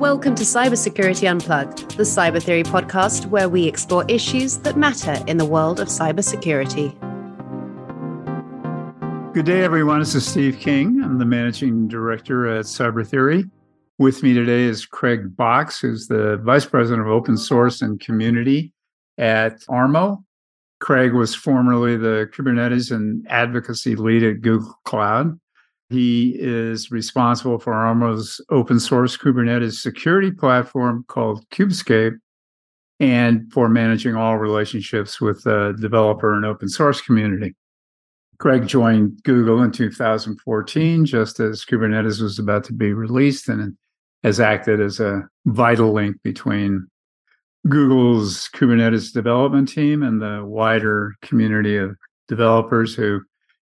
Welcome to Cybersecurity Unplugged, the Cyber Theory podcast where we explore issues that matter in the world of cybersecurity. Good day, everyone. This is Steve King. I'm the managing director at Cyber Theory. With me today is Craig Box, who's the vice president of open source and community at Armo. Craig was formerly the Kubernetes and advocacy lead at Google Cloud. He is responsible for Armo's open source Kubernetes security platform called Kubescape and for managing all relationships with the developer and open source community. Craig joined Google in 2014, just as Kubernetes was about to be released, and has acted as a vital link between Google's Kubernetes development team and the wider community of developers who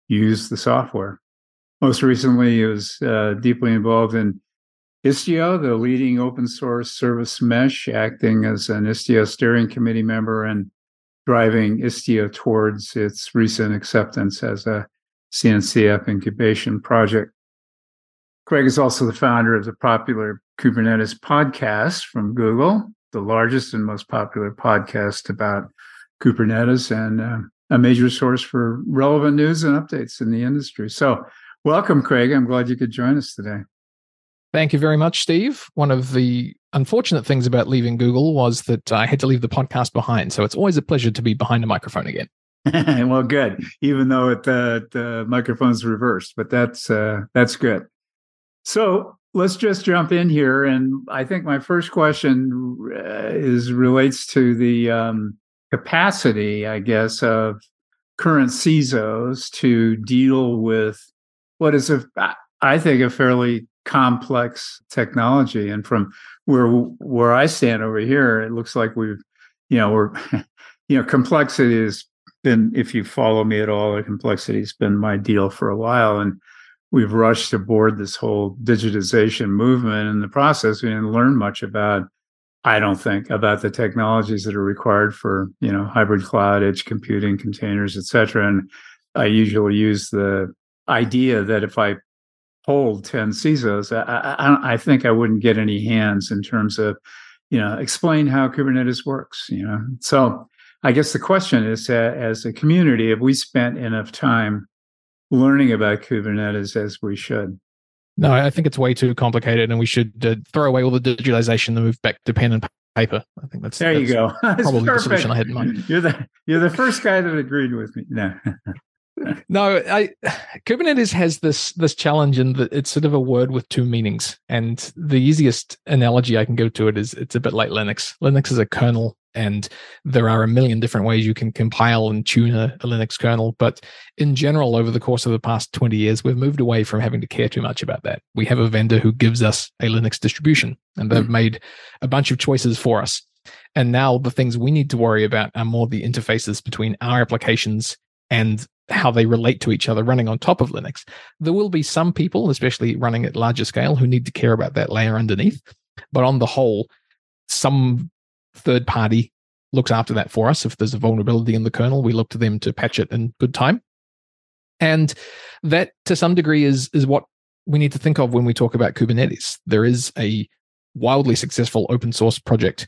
use the software. Most recently, he was uh, deeply involved in Istio, the leading open source service mesh, acting as an Istio steering committee member and driving Istio towards its recent acceptance as a CNCF incubation project. Craig is also the founder of the popular Kubernetes podcast from Google, the largest and most popular podcast about Kubernetes and uh, a major source for relevant news and updates in the industry. So, Welcome, Craig. I'm glad you could join us today. Thank you very much, Steve. One of the unfortunate things about leaving Google was that I had to leave the podcast behind. So it's always a pleasure to be behind a microphone again. well, good. Even though it, uh, the microphone's reversed, but that's uh, that's good. So let's just jump in here, and I think my first question uh, is relates to the um, capacity, I guess, of current CISOs to deal with what is a I think a fairly complex technology. And from where where I stand over here, it looks like we've, you know, we're, you know, complexity has been, if you follow me at all, the complexity has been my deal for a while. And we've rushed aboard this whole digitization movement. In the process, we didn't learn much about, I don't think, about the technologies that are required for, you know, hybrid cloud, edge computing, containers, et cetera. And I usually use the idea that if I polled 10 CISOs, I, I, I, think I wouldn't get any hands in terms of, you know, explain how Kubernetes works, you know. So I guess the question is, uh, as a community, have we spent enough time learning about Kubernetes as we should? No, I think it's way too complicated, and we should uh, throw away all the digitalization and move back to pen and paper. I think that's there. That's you go. probably the solution I had in mind. You're the you're the first guy that agreed with me. No. no, I, Kubernetes has this this challenge in that it's sort of a word with two meanings. And the easiest analogy I can give to it is it's a bit like Linux. Linux is a kernel, and there are a million different ways you can compile and tune a, a Linux kernel. But in general, over the course of the past 20 years, we've moved away from having to care too much about that. We have a vendor who gives us a Linux distribution, and they've mm. made a bunch of choices for us. And now the things we need to worry about are more the interfaces between our applications and how they relate to each other running on top of Linux. There will be some people, especially running at larger scale, who need to care about that layer underneath. But on the whole, some third party looks after that for us. If there's a vulnerability in the kernel, we look to them to patch it in good time. And that to some degree is is what we need to think of when we talk about Kubernetes. There is a wildly successful open source project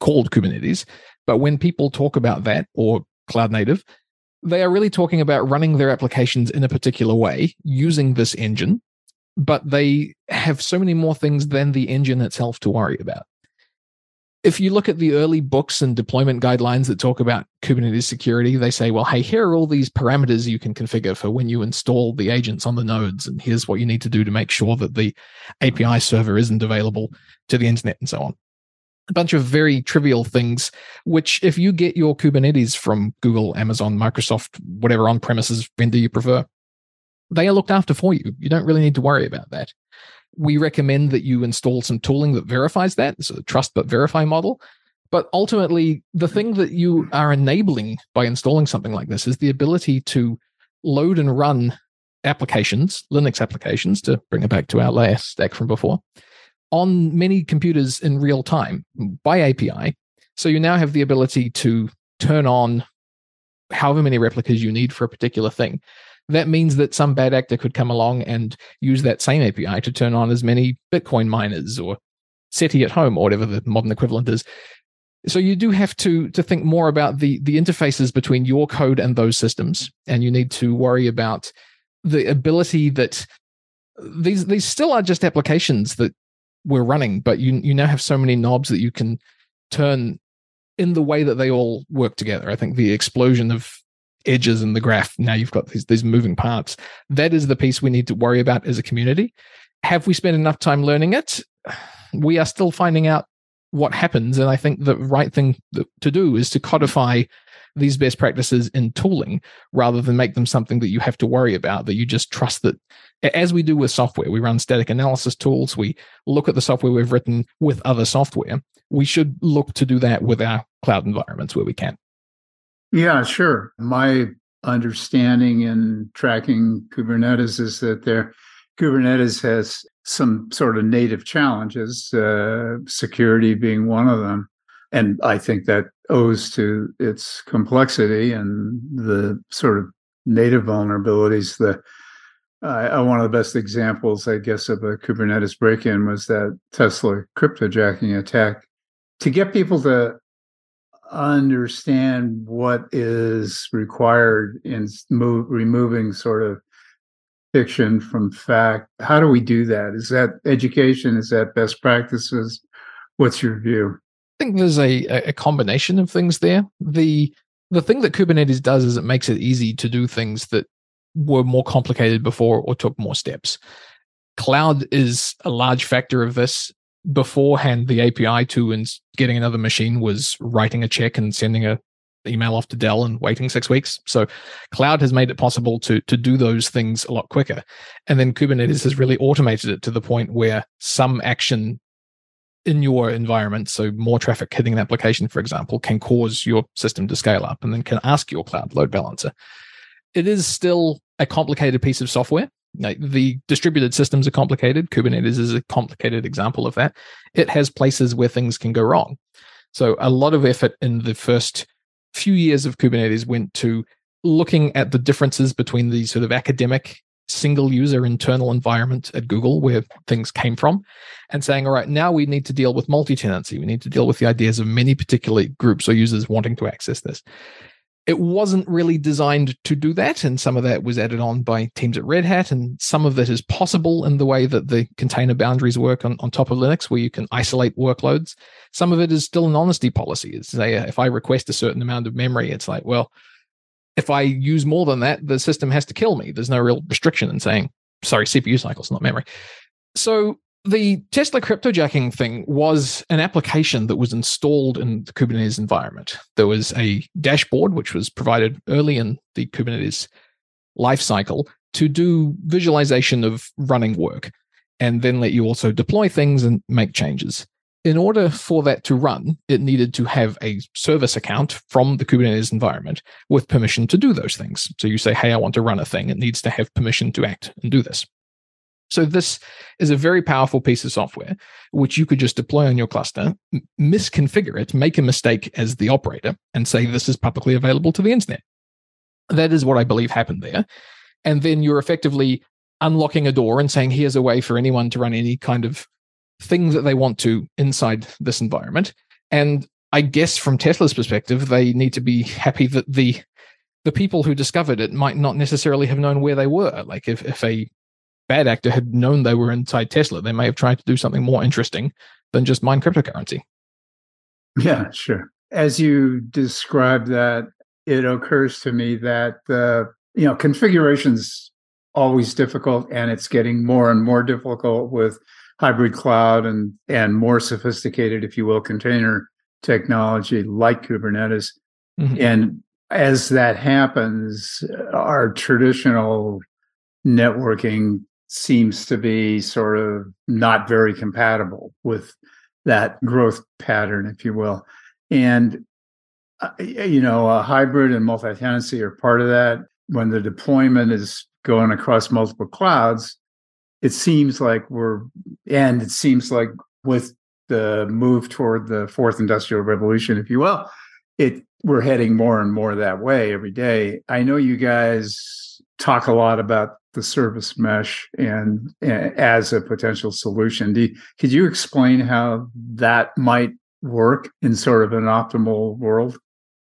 called Kubernetes, but when people talk about that or cloud native, they are really talking about running their applications in a particular way using this engine, but they have so many more things than the engine itself to worry about. If you look at the early books and deployment guidelines that talk about Kubernetes security, they say, well, hey, here are all these parameters you can configure for when you install the agents on the nodes. And here's what you need to do to make sure that the API server isn't available to the internet and so on a bunch of very trivial things, which if you get your Kubernetes from Google, Amazon, Microsoft, whatever on premises vendor you prefer, they are looked after for you. You don't really need to worry about that. We recommend that you install some tooling that verifies that. So the trust but verify model. But ultimately, the thing that you are enabling by installing something like this is the ability to load and run applications, Linux applications, to bring it back to our last stack from before, on many computers in real time by API. So you now have the ability to turn on however many replicas you need for a particular thing. That means that some bad actor could come along and use that same API to turn on as many Bitcoin miners or SETI at home or whatever the modern equivalent is. So you do have to to think more about the the interfaces between your code and those systems, and you need to worry about the ability that these these still are just applications that we're running, but you you now have so many knobs that you can turn in the way that they all work together. I think the explosion of edges in the graph now you've got these these moving parts. That is the piece we need to worry about as a community. Have we spent enough time learning it? We are still finding out what happens. And I think the right thing to do is to codify these best practices in tooling rather than make them something that you have to worry about, that you just trust that, as we do with software, we run static analysis tools, we look at the software we've written with other software. We should look to do that with our cloud environments where we can. Yeah, sure. My understanding in tracking Kubernetes is that there Kubernetes has some sort of native challenges, uh, security being one of them. And I think that owes to its complexity and the sort of native vulnerabilities. The uh, one of the best examples, I guess, of a Kubernetes break-in was that Tesla cryptojacking attack. To get people to understand what is required in removing sort of fiction from fact. How do we do that? Is that education? Is that best practices? What's your view? I think there's a, a combination of things there. The the thing that Kubernetes does is it makes it easy to do things that were more complicated before or took more steps. Cloud is a large factor of this. Beforehand, the API to and getting another machine was writing a check and sending a email off to Dell and waiting six weeks. So cloud has made it possible to to do those things a lot quicker. And then Kubernetes has really automated it to the point where some action in your environment, so more traffic hitting an application, for example, can cause your system to scale up and then can ask your cloud load balancer. It is still a complicated piece of software. Like the distributed systems are complicated. Kubernetes is a complicated example of that. It has places where things can go wrong. So a lot of effort in the first few years of Kubernetes went to looking at the differences between the sort of academic single user internal environment at Google where things came from and saying, all right, now we need to deal with multi tenancy. We need to deal with the ideas of many particular groups or users wanting to access this. It wasn't really designed to do that. And some of that was added on by teams at Red Hat. And some of that is possible in the way that the container boundaries work on, on top of Linux, where you can isolate workloads. Some of it is still an honesty policy. It's say, if I request a certain amount of memory, it's like, well, if I use more than that, the system has to kill me. There's no real restriction in saying, sorry, CPU cycles, not memory. So the Tesla cryptojacking thing was an application that was installed in the Kubernetes environment. There was a dashboard which was provided early in the Kubernetes lifecycle to do visualization of running work and then let you also deploy things and make changes. In order for that to run, it needed to have a service account from the Kubernetes environment with permission to do those things. So you say, hey, I want to run a thing. It needs to have permission to act and do this. So this is a very powerful piece of software, which you could just deploy on your cluster, misconfigure it, make a mistake as the operator, and say this is publicly available to the internet. That is what I believe happened there. And then you're effectively unlocking a door and saying, here's a way for anyone to run any kind of thing that they want to inside this environment. And I guess from Tesla's perspective, they need to be happy that the the people who discovered it might not necessarily have known where they were. Like if, if a bad actor had known they were inside Tesla, they may have tried to do something more interesting than just mine cryptocurrency. Yeah, sure. As you describe that, it occurs to me that the uh, you know configuration's always difficult, and it's getting more and more difficult with hybrid cloud and and more sophisticated, if you will, container technology like Kubernetes. Mm-hmm. And as that happens, our traditional networking seems to be sort of not very compatible with that growth pattern, if you will. And, uh, you know, a hybrid and multi tenancy are part of that. When the deployment is going across multiple clouds, it seems like we're, and it seems like with the move toward the fourth industrial revolution, if you will, it we're heading more and more that way every day. I know you guys talk a lot about the service mesh and, and as a potential solution. You, could you explain how that might work in sort of an optimal world?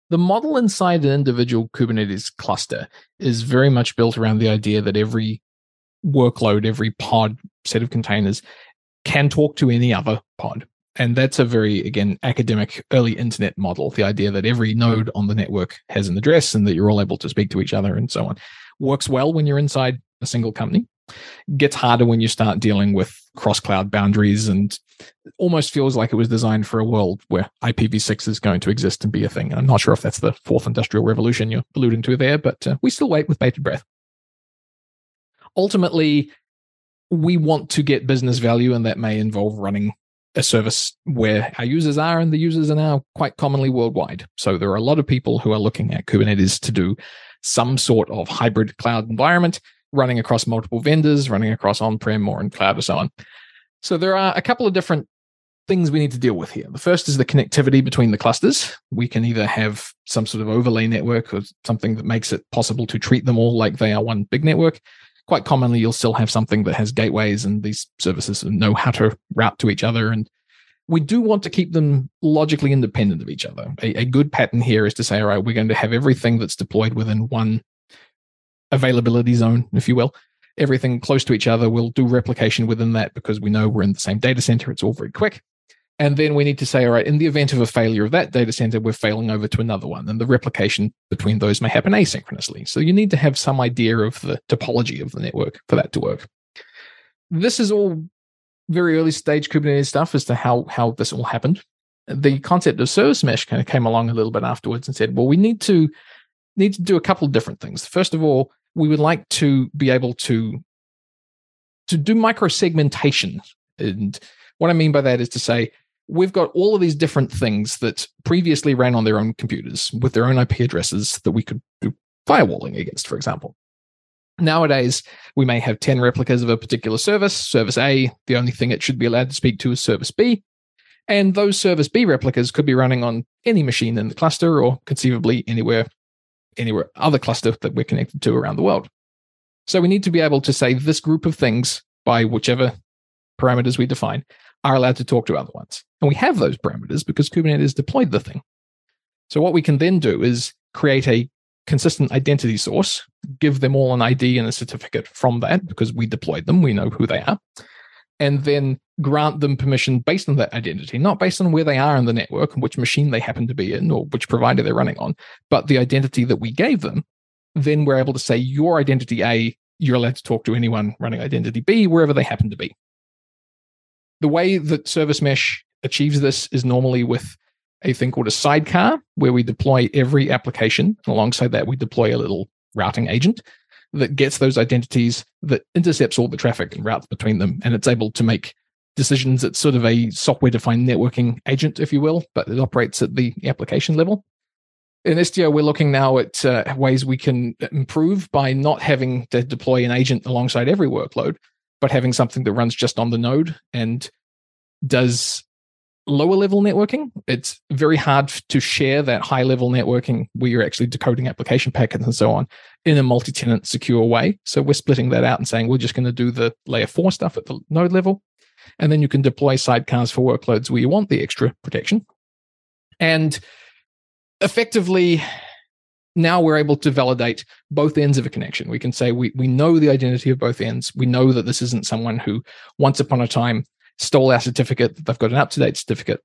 The model inside an individual Kubernetes cluster is very much built around the idea that every workload, every pod set of containers can talk to any other pod. And that's a very, again, academic early internet model. The idea that every node on the network has an address and that you're all able to speak to each other and so on works well when you're inside a single company. Gets harder when you start dealing with cross cloud boundaries and almost feels like it was designed for a world where IPv6 is going to exist and be a thing. I'm not sure if that's the fourth industrial revolution you're alluding to there, but uh, we still wait with bated breath. Ultimately, we want to get business value, and that may involve running a service where our users are, and the users are now quite commonly worldwide. So there are a lot of people who are looking at Kubernetes to do some sort of hybrid cloud environment running across multiple vendors, running across on prem or in cloud or so on. So there are a couple of different things we need to deal with here. The first is the connectivity between the clusters. We can either have some sort of overlay network or something that makes it possible to treat them all like they are one big network. Quite commonly, you'll still have something that has gateways and these services know how to route to each other. And we do want to keep them logically independent of each other. A, a good pattern here is to say, all right, we're going to have everything that's deployed within one availability zone, if you will. Everything close to each other. We'll do replication within that because we know we're in the same data center. It's all very quick. And then we need to say, all right, in the event of a failure of that data center, we're failing over to another one. And the replication between those may happen asynchronously. So you need to have some idea of the topology of the network for that to work. This is all very early stage Kubernetes stuff as to how, how this all happened. The concept of service mesh kind of came along a little bit afterwards and said, well, we need to need to do a couple of different things. First of all, we would like to be able to to do microsegmentation. And what I mean by that is to say we've got all of these different things that previously ran on their own computers with their own IP addresses that we could do firewalling against, for example. Nowadays, we may have 10 replicas of a particular service. Service A, the only thing it should be allowed to speak to is service B. And those service B replicas could be running on any machine in the cluster or conceivably anywhere anywhere other cluster that we're connected to around the world. So we need to be able to say this group of things by whichever parameters we define are allowed to talk to other ones. And we have those parameters because Kubernetes deployed the thing. So what we can then do is create a consistent identity source, give them all an ID and a certificate from that because we deployed them, we know who they are, and then grant them permission based on that identity, not based on where they are in the network and which machine they happen to be in or which provider they're running on, but the identity that we gave them. Then we're able to say your identity A, you're allowed to talk to anyone running identity B, wherever they happen to be. The way that Service Mesh achieves this is normally with a thing called a sidecar, where we deploy every application. Alongside that, we deploy a little routing agent that gets those identities that intercepts all the traffic and routes between them. And it's able to make decisions. It's sort of a software defined networking agent, if you will, but it operates at the application level. In Istio, we're looking now at uh, ways we can improve by not having to deploy an agent alongside every workload, but having something that runs just on the node and does lower level networking. It's very hard to share that high level networking where you're actually decoding application packets and so on in a multi tenant secure way. So we're splitting that out and saying we're just going to do the layer four stuff at the node level. And then you can deploy sidecars for workloads where you want the extra protection. And effectively, now we're able to validate both ends of a connection. We can say we, we know the identity of both ends. We know that this isn't someone who once upon a time stole our certificate. They've got an up to date certificate.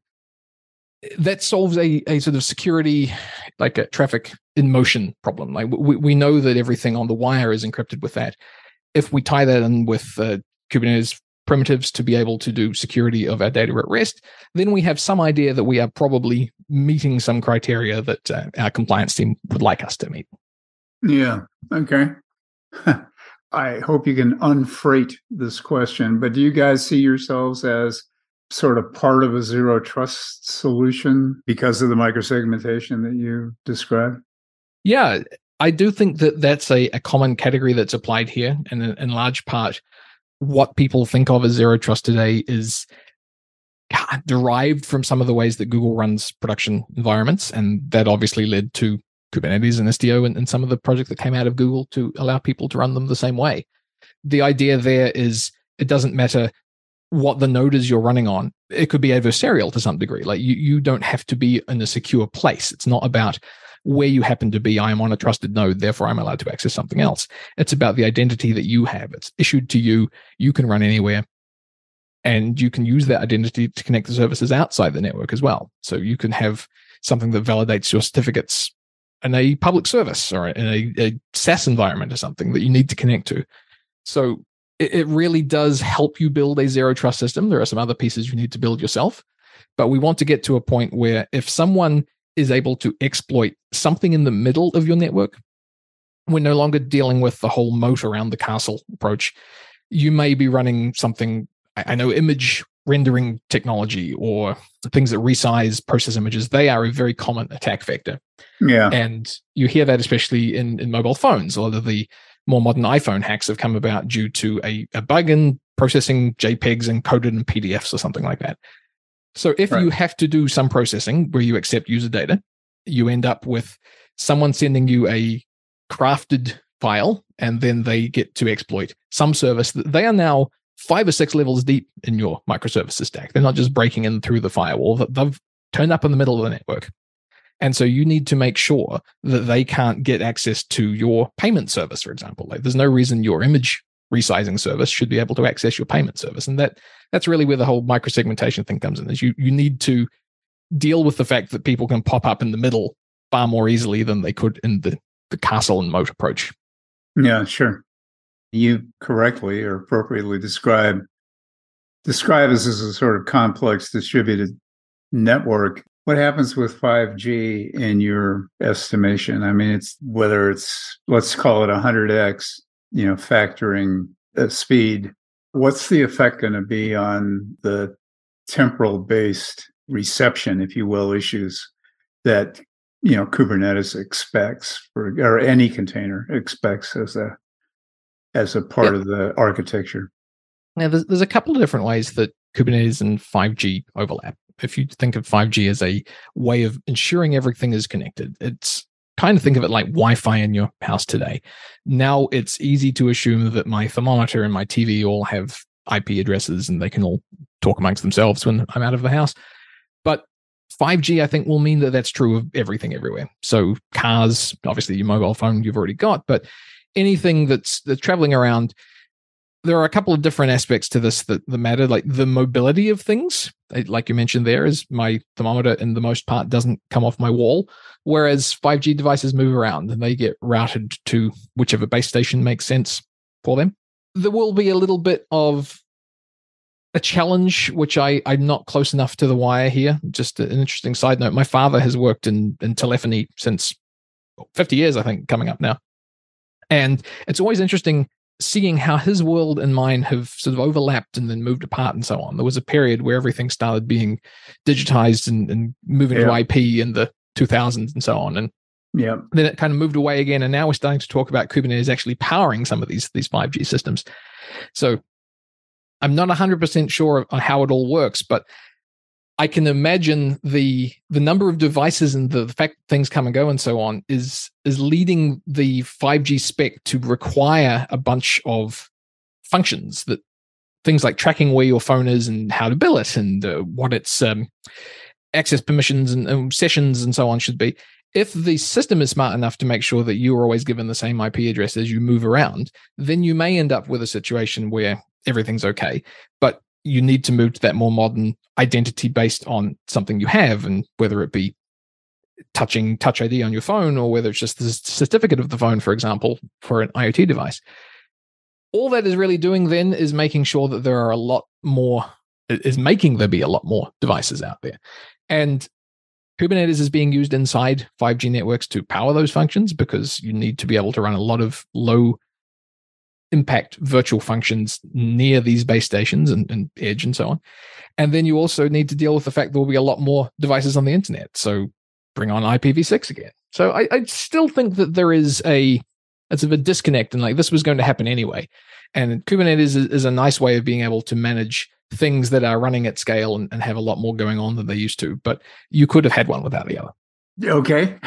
That solves a, a sort of security, like a traffic in motion problem. Like we, we know that everything on the wire is encrypted with that. If we tie that in with uh, Kubernetes primitives to be able to do security of our data at rest, then we have some idea that we are probably meeting some criteria that uh, our compliance team would like us to meet. Yeah. Okay. I hope you can unfreight this question, but do you guys see yourselves as sort of part of a zero trust solution because of the microsegmentation that you described? Yeah, I do think that that's a, a common category that's applied here. And in, in large part, what people think of as zero trust today is derived from some of the ways that Google runs production environments. And that obviously led to Kubernetes and Istio and, and some of the projects that came out of Google to allow people to run them the same way. The idea there is it doesn't matter what the node is you're running on. It could be adversarial to some degree. Like you, you don't have to be in a secure place. It's not about where you happen to be. I am on a trusted node, therefore I'm allowed to access something else. It's about the identity that you have. It's issued to you. You can run anywhere. And you can use that identity to connect the services outside the network as well. So you can have something that validates your certificates in a public service or in a, a SaaS environment or something that you need to connect to. So it, it really does help you build a zero trust system. There are some other pieces you need to build yourself, but we want to get to a point where if someone is able to exploit something in the middle of your network, we're no longer dealing with the whole moat around the castle approach. You may be running something I know image rendering technology or things that resize process images, they are a very common attack vector. Yeah. And you hear that especially in, in mobile phones. A lot of the more modern iPhone hacks have come about due to a, a bug in processing JPEGs encoded in PDFs or something like that. So if right. you have to do some processing where you accept user data, you end up with someone sending you a crafted file and then they get to exploit some service that they are now five or six levels deep in your microservices stack. They're not just breaking in through the firewall, they've turned up in the middle of the network. And so you need to make sure that they can't get access to your payment service, for example. Like there's no reason your image resizing service should be able to access your payment service. And that that's really where the whole microsegmentation thing comes in. Is you you need to deal with the fact that people can pop up in the middle far more easily than they could in the, the castle and moat approach. Yeah, sure you correctly or appropriately describe describe this as a sort of complex distributed network. What happens with 5G in your estimation? I mean, it's whether it's let's call it 100x, you know, factoring the speed. What's the effect going to be on the temporal based reception, if you will, issues that you know Kubernetes expects for or any container expects as a as a part yep. of the architecture? Now, there's, there's a couple of different ways that Kubernetes and 5G overlap. If you think of 5G as a way of ensuring everything is connected, it's kind of think of it like Wi-Fi in your house today. Now it's easy to assume that my thermometer and my TV all have IP addresses and they can all talk amongst themselves when I'm out of the house. But 5G, I think, will mean that that's true of everything everywhere. So cars, obviously your mobile phone you've already got, but anything that's that's traveling around there are a couple of different aspects to this that, that matter like the mobility of things. Like you mentioned there is my thermometer in the most part doesn't come off my wall whereas 5g devices move around and they get routed to whichever base station makes sense for them. There will be a little bit of a challenge which I, i'm not close enough to the wire here. Just an interesting side note my father has worked in, in telephony since 50 years i think coming up now. And it's always interesting seeing how his world and mine have sort of overlapped and then moved apart and so on. There was a period where everything started being digitized and, and moving yeah. to IP in the 2000s and so on. And yeah, then it kind of moved away again. And now we're starting to talk about Kubernetes actually powering some of these, these 5G systems. So I'm not 100% sure on how it all works, but I can imagine the the number of devices and the, fact things come and go and so on is is leading the 5G spec to require a bunch of functions that things like tracking where your phone is and how to bill it and uh, what its um, access permissions and, and sessions and so on should be. If the system is smart enough to make sure that you are always given the same IP address as you move around, then you may end up with a situation where everything's okay. But you need to move to that more modern identity based on something you have and whether it be touching touch id on your phone or whether it's just the certificate of the phone for example for an iot device. All that is really doing then is making sure that there are a lot more is making there be a lot more devices out there. And kubernetes is being used inside 5g networks to power those functions because you need to be able to run a lot of low impact virtual functions near these base stations and, and, edge and so on. And then you also need to deal with the fact there will be a lot more devices on the internet. So bring on IPv6 again. So I, I still think that there is a it's a disconnect and like this was going to happen anyway. And Kubernetes is, is, a nice way of being able to manage things that are running at scale and, and have a lot more going on than they used to. But you could have had one without the other. Okay.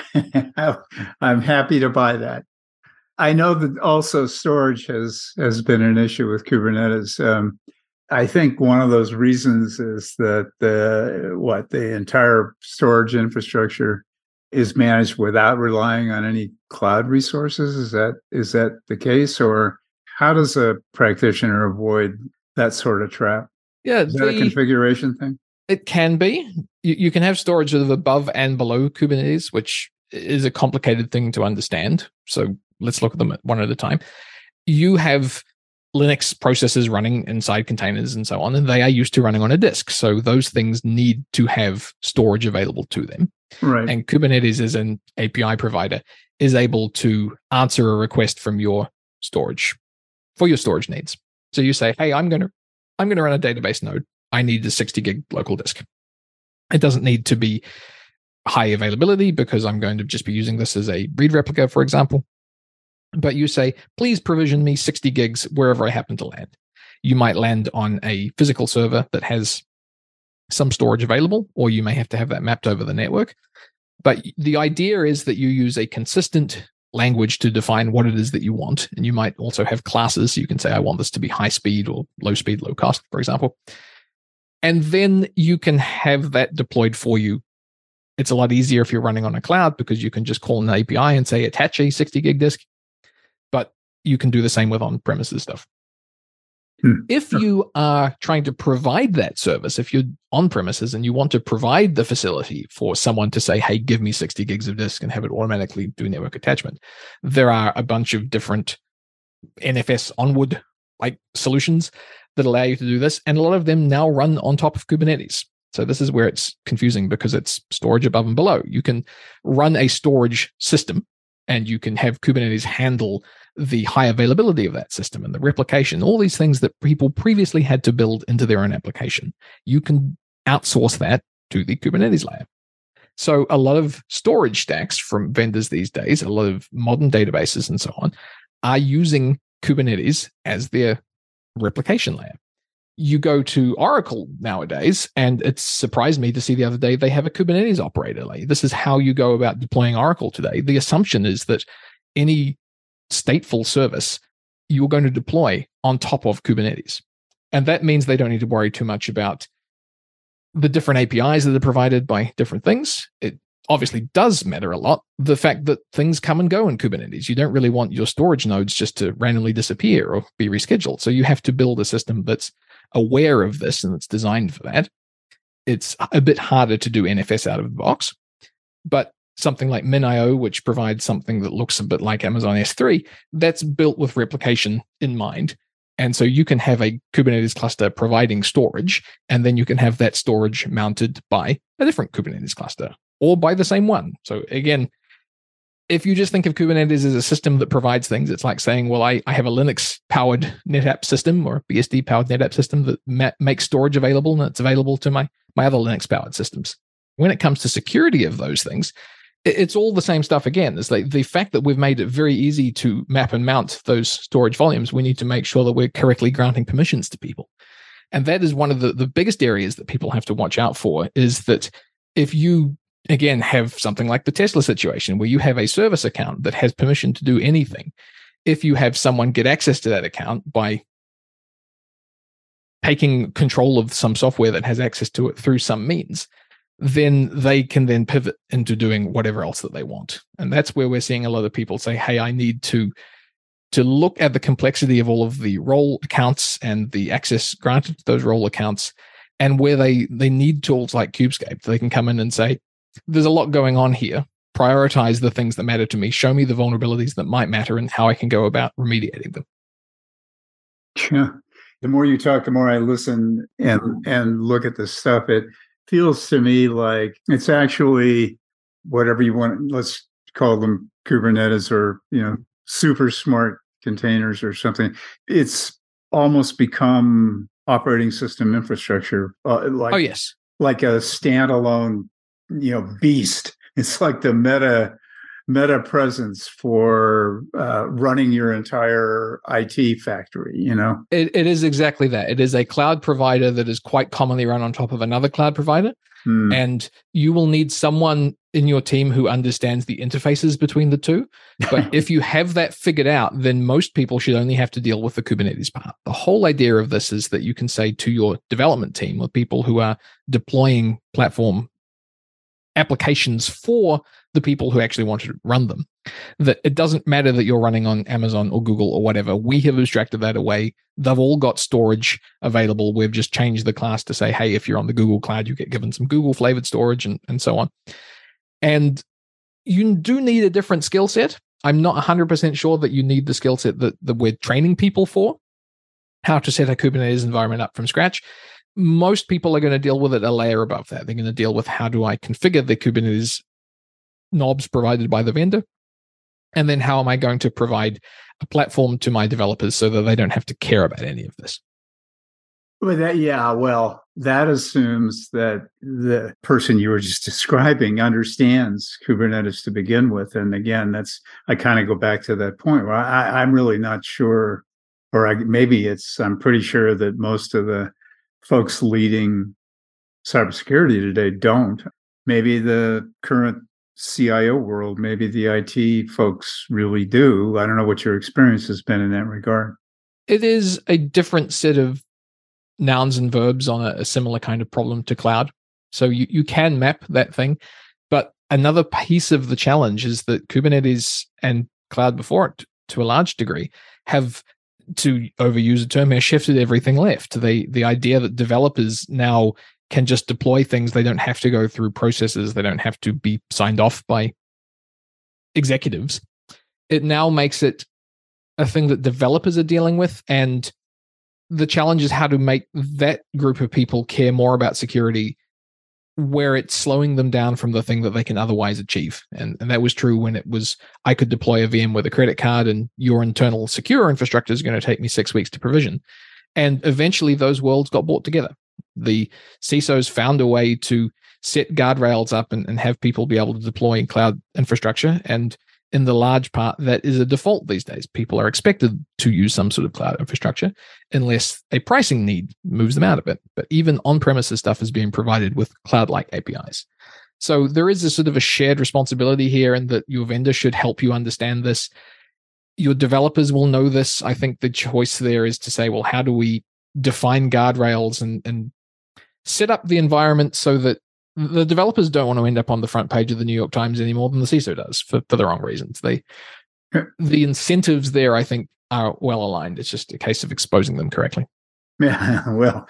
I'm happy to buy that. I know that also storage has has been an issue with Kubernetes. Um, I think one of those reasons is that the what the entire storage infrastructure is managed without relying on any cloud resources. Is that is that the case, or how does a practitioner avoid that sort of trap? Yeah, is that the, a configuration thing? It can be. You, you can have storage of above and below Kubernetes, which is a complicated thing to understand. So let's look at them one at a time. You have Linux processes running inside containers and so on, and they are used to running on a disk. So those things need to have storage available to them. Right. And Kubernetes as an API provider is able to answer a request from your storage for your storage needs. So you say, "Hey, I'm going to I'm going to run a database node. I need a 60 gig local disk. It doesn't need to be high availability because I'm going to just be using this as a read replica, for example. But you say, please provision me 60 gigs wherever I happen to land. You might land on a physical server that has some storage available, or you may have to have that mapped over the network. But the idea is that you use a consistent language to define what it is that you want. And you might also have classes. So you can say, I want this to be high speed or low speed, low cost, for example. And then you can have that deployed for you. It's a lot easier if you're running on a cloud because you can just call an API and say, attach a 60 gig disk. You can do the same with on premises stuff. Hmm. If you are trying to provide that service, if you're on premises and you want to provide the facility for someone to say, hey, give me 60 gigs of disk and have it automatically do network attachment, there are a bunch of different NFS onward like solutions that allow you to do this. And a lot of them now run on top of Kubernetes. So this is where it's confusing because it's storage above and below. You can run a storage system and you can have Kubernetes handle the high availability of that system and the replication, all these things that people previously had to build into their own application. You can outsource that to the Kubernetes layer. So a lot of storage stacks from vendors these days, a lot of modern databases and so on, are using Kubernetes as their replication layer. You go to Oracle nowadays, and it surprised me to see the other day they have a Kubernetes operator layer. This is how you go about deploying Oracle today. The assumption is that any stateful service you're going to deploy on top of Kubernetes. And that means they don't need to worry too much about the different APIs that are provided by different things. It obviously does matter a lot. The fact that things come and go in Kubernetes. You don't really want your storage nodes just to randomly disappear or be rescheduled. So you have to build a system that's aware of this and that's designed for that. It's a bit harder to do NFS out of the box, but something like MinIO, which provides something that looks a bit like Amazon S3, that's built with replication in mind. And so you can have a Kubernetes cluster providing storage, and then you can have that storage mounted by a different Kubernetes cluster or by the same one. So again, if you just think of Kubernetes as a system that provides things, it's like saying, well, I, I have a Linux powered NetApp system or a BSD powered NetApp system that ma- makes storage available and it's available to my, my other Linux powered systems. When it comes to security of those things, it's all the same stuff again. It's like the fact that we've made it very easy to map and mount those storage volumes. We need to make sure that we're correctly granting permissions to people. And that is one of the, the biggest areas that people have to watch out for is that if you, again, have something like the Tesla situation where you have a service account that has permission to do anything, if you have someone get access to that account by taking control of some software that has access to it through some means, then they can then pivot into doing whatever else that they want. And that's where we're seeing a lot of people say, hey, I need to to look at the complexity of all of the role accounts and the access granted to those role accounts and where they they need tools like Kubescape. They can come in and say, there's a lot going on here. Prioritize the things that matter to me. Show me the vulnerabilities that might matter and how I can go about remediating them. Yeah. The more you talk, the more I listen and and look at this stuff. It feels to me like it's actually whatever you want let's call them kubernetes or you know super smart containers or something. It's almost become operating system infrastructure uh, like oh yes. like a standalone you know beast. It's like the meta meta presence for uh, running your entire IT factory, you know? It, it is exactly that. It is a cloud provider that is quite commonly run on top of another cloud provider. Mm. And you will need someone in your team who understands the interfaces between the two. But if you have that figured out, then most people should only have to deal with the Kubernetes part. The whole idea of this is that you can say to your development team or people who are deploying platform applications for the people who actually want to run them. That it doesn't matter that you're running on Amazon or Google or whatever. We have abstracted that away. They've all got storage available. We've just changed the class to say, hey, if you're on the Google Cloud, you get given some Google flavored storage and, and so on. And you do need a different skill set. I'm not 100% sure that you need the skill set that, that we're training people for, how to set a Kubernetes environment up from scratch most people are going to deal with it a layer above that. They're going to deal with how do I configure the Kubernetes knobs provided by the vendor? And then how am I going to provide a platform to my developers so that they don't have to care about any of this? Well, that, yeah, well, that assumes that the person you were just describing understands Kubernetes to begin with. And again, that's, I kind of go back to that point where I, I'm really not sure, or I, maybe it's, I'm pretty sure that most of the folks leading cybersecurity today don't. Maybe the current CIO world, maybe the IT folks really do. I don't know what your experience has been in that regard. It is a different set of nouns and verbs on a, a similar kind of problem to cloud. So you, you can map that thing. But another piece of the challenge is that Kubernetes and cloud before it, to a large degree, have to overuse a term here, shifted everything left. The the idea that developers now can just deploy things, they don't have to go through processes, they don't have to be signed off by executives. It now makes it a thing that developers are dealing with. And the challenge is how to make that group of people care more about security where it's slowing them down from the thing that they can otherwise achieve. And, and that was true when it was I could deploy a VM with a credit card and your internal secure infrastructure is going to take me six weeks to provision. And eventually those worlds got brought together. The CISOs found a way to set guardrails up and, and have people be able to deploy in cloud infrastructure. And in the large part that is a default these days. People are expected to use some sort of cloud infrastructure unless a pricing need moves them out of it. But even on premises stuff is being provided with cloud like APIs. So there is a sort of a shared responsibility here, and that your vendor should help you understand this. Your developers will know this. I think the choice there is to say, well, how do we define guardrails and, and set up the environment so that the developers don't want to end up on the front page of the New York Times any more than the CISO does for, for the wrong reasons. They the incentives there, I think, are well aligned. It's just a case of exposing them correctly. Yeah, well,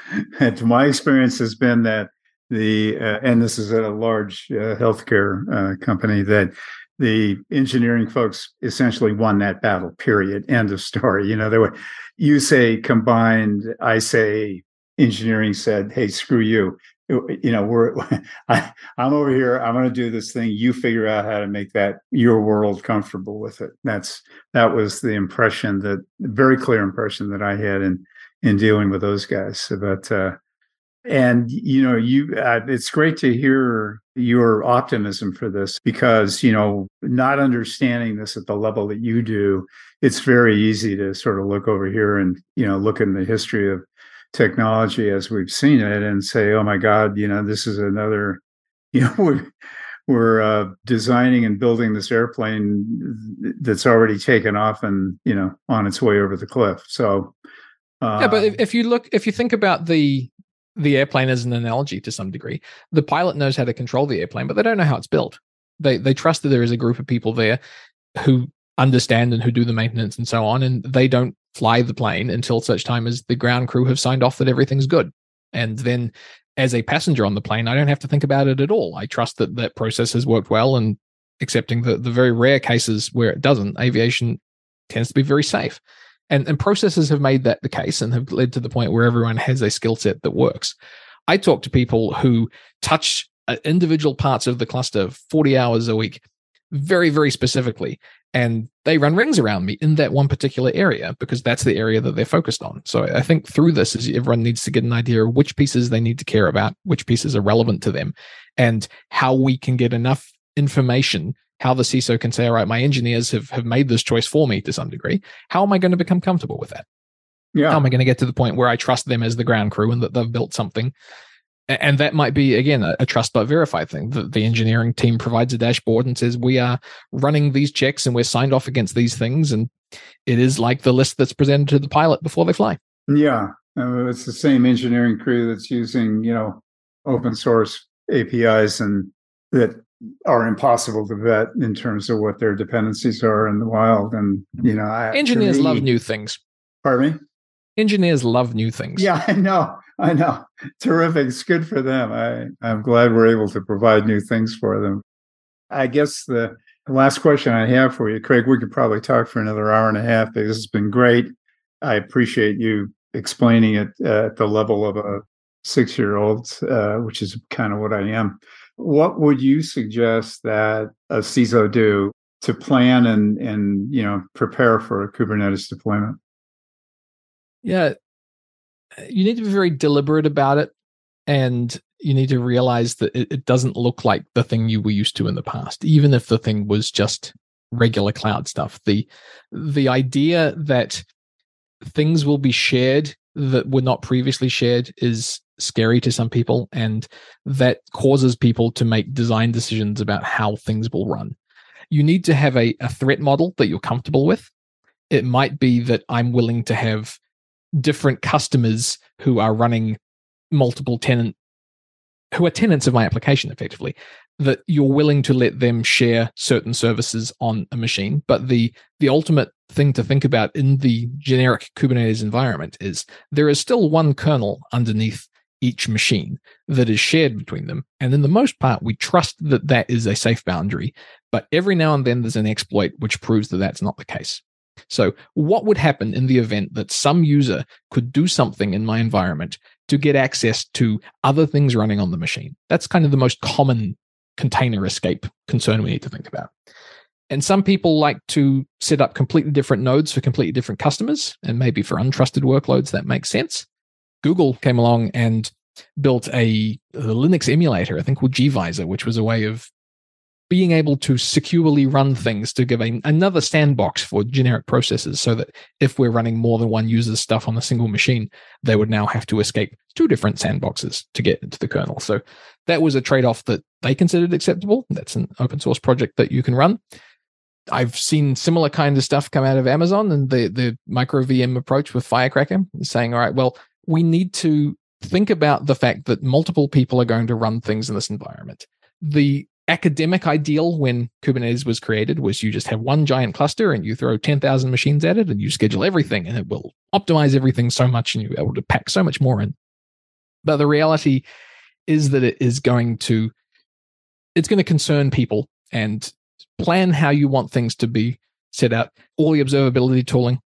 my experience has been that the uh, and this is at a large uh, healthcare uh, company that the engineering folks essentially won that battle. Period. End of story. You know, there were you say combined, I say engineering said, "Hey, screw you." you know we're I, i'm over here. I'm going to do this thing. You figure out how to make that your world comfortable with it. That's that was the impression that very clear impression that i had in in dealing with those guys. But uh and you know you uh, it's great to hear your optimism for this because you know not understanding this at the level that you do it's very easy to sort of look over here and you know look in the history of technology as we've seen it and say, oh my God, you know, this is another, you know, we're, we're uh, designing and building this airplane that's already taken off and, you know, on its way over the cliff. So, uh, yeah, but if, if you look, if you think about the, the airplane as an analogy to some degree, the pilot knows how to control the airplane, but they don't know how it's built. They, they trust that there is a group of people there who understand and who do the maintenance and so on. And they don't fly the plane until such time as the ground crew have signed off that everything's good. And then as a passenger on the plane, I don't have to think about it at all. I trust that that process has worked well and accepting the, the very rare cases where it doesn't, aviation tends to be very safe. And, and processes have made that the case and have led to the point where everyone has a skill set that works. I talk to people who touch uh, individual parts of the cluster 40 hours a week very, very specifically. And they run rings around me in that one particular area because that's the area that they're focused on. So I think through this is everyone needs to get an idea of which pieces they need to care about, which pieces are relevant to them, and how we can get enough information how the CISO can say, all right, my engineers have, have made this choice for me to some degree. How am I going to become comfortable with that? Yeah. How am I going to get to the point where I trust them as the ground crew and that they've built something and that might be again a, a trust but verify thing. The, the engineering team provides a dashboard and says we are running these checks and we're signed off against these things and it is like the list that's presented to the pilot before they fly. Yeah uh, it's the same engineering crew that's using you know open source apis and that are impossible to vet in terms of what their dependencies are in the wild and you know I, engineers me, love new things. Pardon me? Engineers love new things. Yeah i know I know. Terrific. It's good for them. I, I'm glad we're able to provide new things for them. I guess the last question I have for you, Craig, we could probably talk for another hour and a half. But this has been great. I appreciate you explaining it at the level of a six year old, uh, which is kind of what I am. What would you suggest that a CISO do to plan and and you know prepare for a Kubernetes deployment? Yeah, you need to be very deliberate about it and you need to realize that it, it, doesn't look like the thing you were used to in the past even if the thing was just regular cloud stuff. The the idea that things will be shared that were not previously shared is scary to some people and that causes people to make design decisions about how things will run. You need to have a, a threat model that you're comfortable with. It might be that i'm willing to have different customers who are running multiple tenant who are tenants of my application effectively that you're willing to let them share certain services on a machine. But the the ultimate thing to think about in the generic kubernetes environment is there is still one kernel underneath each machine that is shared between them. And in the most part we trust that that is a safe boundary. But every now and then there's an exploit which proves that that's not the case so, what would happen in the event that some user could do something in my environment to get access to other things running on the machine? That's kind of the most common container escape concern we need to think about. And some people like to set up completely different nodes for completely different customers, and maybe for untrusted workloads, that makes sense. Google came along and built a, a Linux emulator, I think called gvisor, which was a way of being able to securely run things to give a, another sandbox for generic processes so that if we're running more than one user's stuff on a single machine, they would now have to escape two different sandboxes to get into the kernel. So that was a trade off that they considered acceptable. That's an open source project that you can run. I've seen similar kind of stuff come out of Amazon and the, the micro VM approach with Firecracker, saying, all right, well, we need to think about the fact that multiple people are going to run things in this environment. The academic ideal when Kubernetes was created was you just have one giant cluster and you throw 10,000 machines at it and you schedule everything and it will optimize everything so much and you're able to pack so much more in. But the reality is that it is going to it's going to concern people and plan how you want things to be set out. All the observability tooling.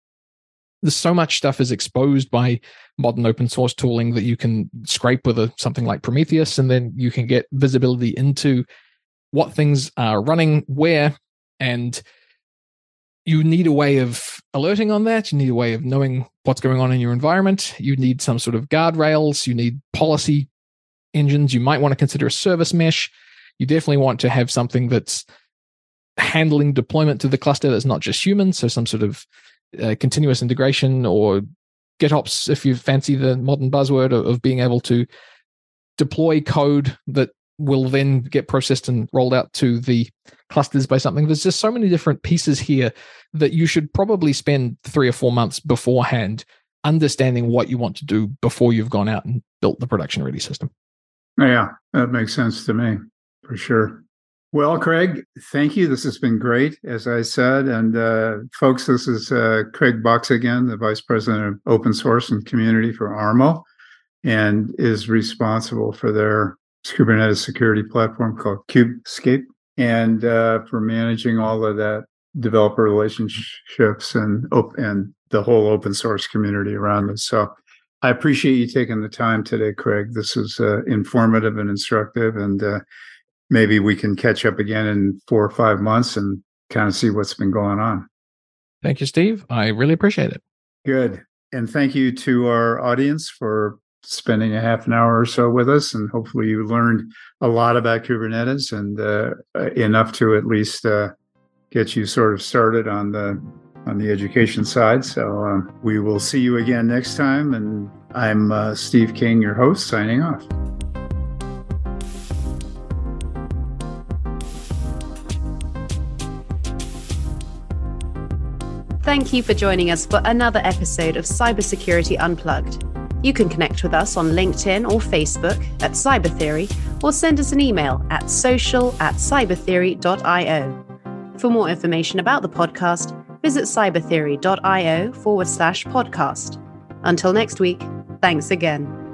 There's so much stuff is exposed by modern open source tooling that you can scrape with a something like Prometheus, and then you can get visibility into what things are running where and you need a way of alerting on that. You need a way of knowing what's going on in your environment. You need some sort of guardrails. You need policy engines. You might want to consider a service mesh. You definitely want to have something that's handling deployment to the cluster that's not just human. So some sort of uh, continuous integration or GitOps, if you fancy the modern buzzword of, of being able to deploy code that will then get processed and rolled out to the clusters by something. There's just so many different pieces here that you should probably spend three or four months beforehand understanding what you want to do before you've gone out and built the production ready system. Yeah, that makes sense to me for sure. Well, Craig, thank you. This has been great, as I said. And uh, folks, this is uh, Craig Box again, the Vice President of Open Source and Community for Armo, and is responsible for their Kubernetes security platform called Kubescape, and uh, for managing all of that developer relationships and op- and the whole open source community around us. So I appreciate you taking the time today, Craig. This is uh, informative and instructive, and uh, maybe we can catch up again in four or five months and kind of see what's been going on. Thank you, Steve. I really appreciate it. Good. And thank you to our audience for spending a half an hour or so with us. And hopefully, you learned a lot about Kubernetes and uh, uh enough to at least uh, get you sort of started on the on the education side. So um, we will see you again next time. And I'm uh, Steve King, your host, signing off. Thank you for joining us for another episode of Cybersecurity Unplugged. You can connect with us on LinkedIn or Facebook at Cyber Theory or send us an email at social at cybertheory.io. For more information about the podcast, visit cybertheory.io forward slash podcast. Until next week, thanks again.